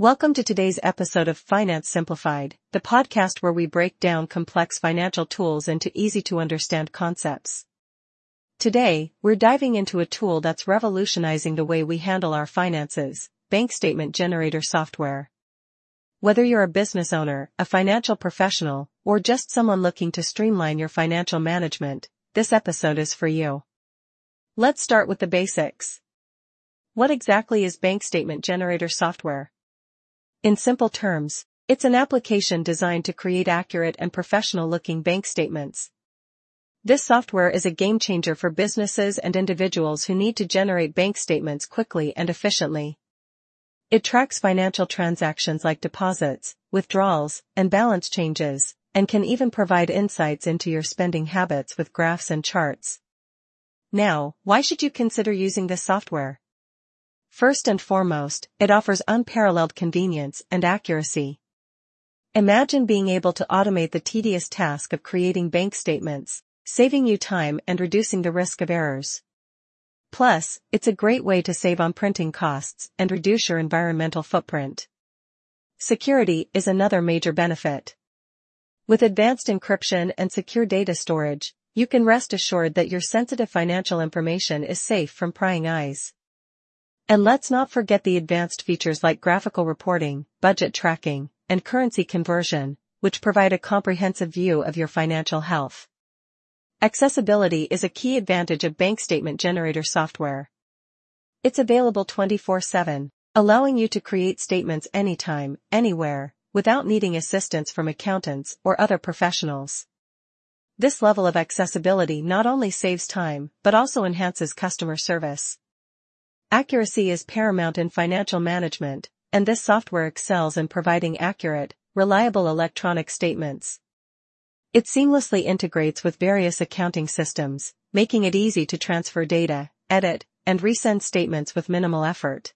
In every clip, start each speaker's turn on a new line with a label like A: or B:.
A: Welcome to today's episode of Finance Simplified, the podcast where we break down complex financial tools into easy to understand concepts. Today, we're diving into a tool that's revolutionizing the way we handle our finances, bank statement generator software. Whether you're a business owner, a financial professional, or just someone looking to streamline your financial management, this episode is for you. Let's start with the basics. What exactly is bank statement generator software? In simple terms, it's an application designed to create accurate and professional-looking bank statements. This software is a game changer for businesses and individuals who need to generate bank statements quickly and efficiently. It tracks financial transactions like deposits, withdrawals, and balance changes, and can even provide insights into your spending habits with graphs and charts. Now, why should you consider using this software? First and foremost, it offers unparalleled convenience and accuracy. Imagine being able to automate the tedious task of creating bank statements, saving you time and reducing the risk of errors. Plus, it's a great way to save on printing costs and reduce your environmental footprint. Security is another major benefit. With advanced encryption and secure data storage, you can rest assured that your sensitive financial information is safe from prying eyes. And let's not forget the advanced features like graphical reporting, budget tracking, and currency conversion, which provide a comprehensive view of your financial health. Accessibility is a key advantage of bank statement generator software. It's available 24-7, allowing you to create statements anytime, anywhere, without needing assistance from accountants or other professionals. This level of accessibility not only saves time, but also enhances customer service. Accuracy is paramount in financial management, and this software excels in providing accurate, reliable electronic statements. It seamlessly integrates with various accounting systems, making it easy to transfer data, edit, and resend statements with minimal effort.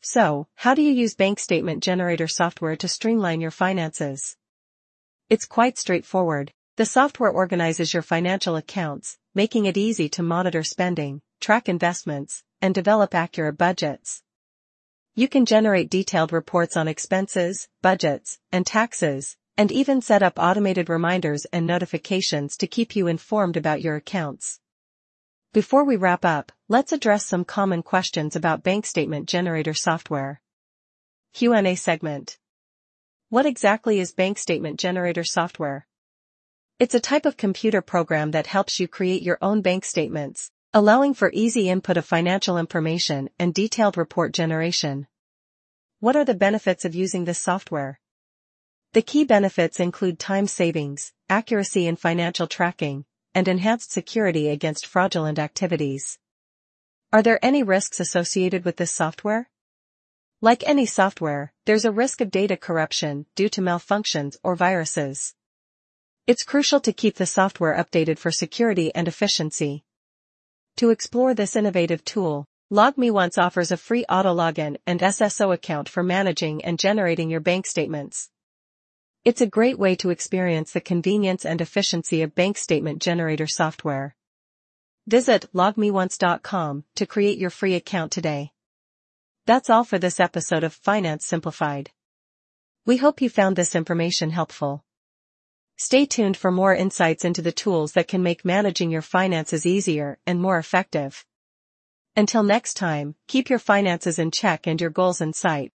A: So, how do you use bank statement generator software to streamline your finances? It's quite straightforward. The software organizes your financial accounts, making it easy to monitor spending, track investments, and develop accurate budgets. You can generate detailed reports on expenses, budgets, and taxes, and even set up automated reminders and notifications to keep you informed about your accounts. Before we wrap up, let's address some common questions about bank statement generator software. Q&A segment. What exactly is bank statement generator software? It's a type of computer program that helps you create your own bank statements, allowing for easy input of financial information and detailed report generation. What are the benefits of using this software? The key benefits include time savings, accuracy in financial tracking, and enhanced security against fraudulent activities. Are there any risks associated with this software? Like any software, there's a risk of data corruption due to malfunctions or viruses. It's crucial to keep the software updated for security and efficiency. To explore this innovative tool, LogMeOnce offers a free auto login and SSO account for managing and generating your bank statements. It's a great way to experience the convenience and efficiency of bank statement generator software. Visit logmeonce.com to create your free account today. That's all for this episode of Finance Simplified. We hope you found this information helpful. Stay tuned for more insights into the tools that can make managing your finances easier and more effective. Until next time, keep your finances in check and your goals in sight.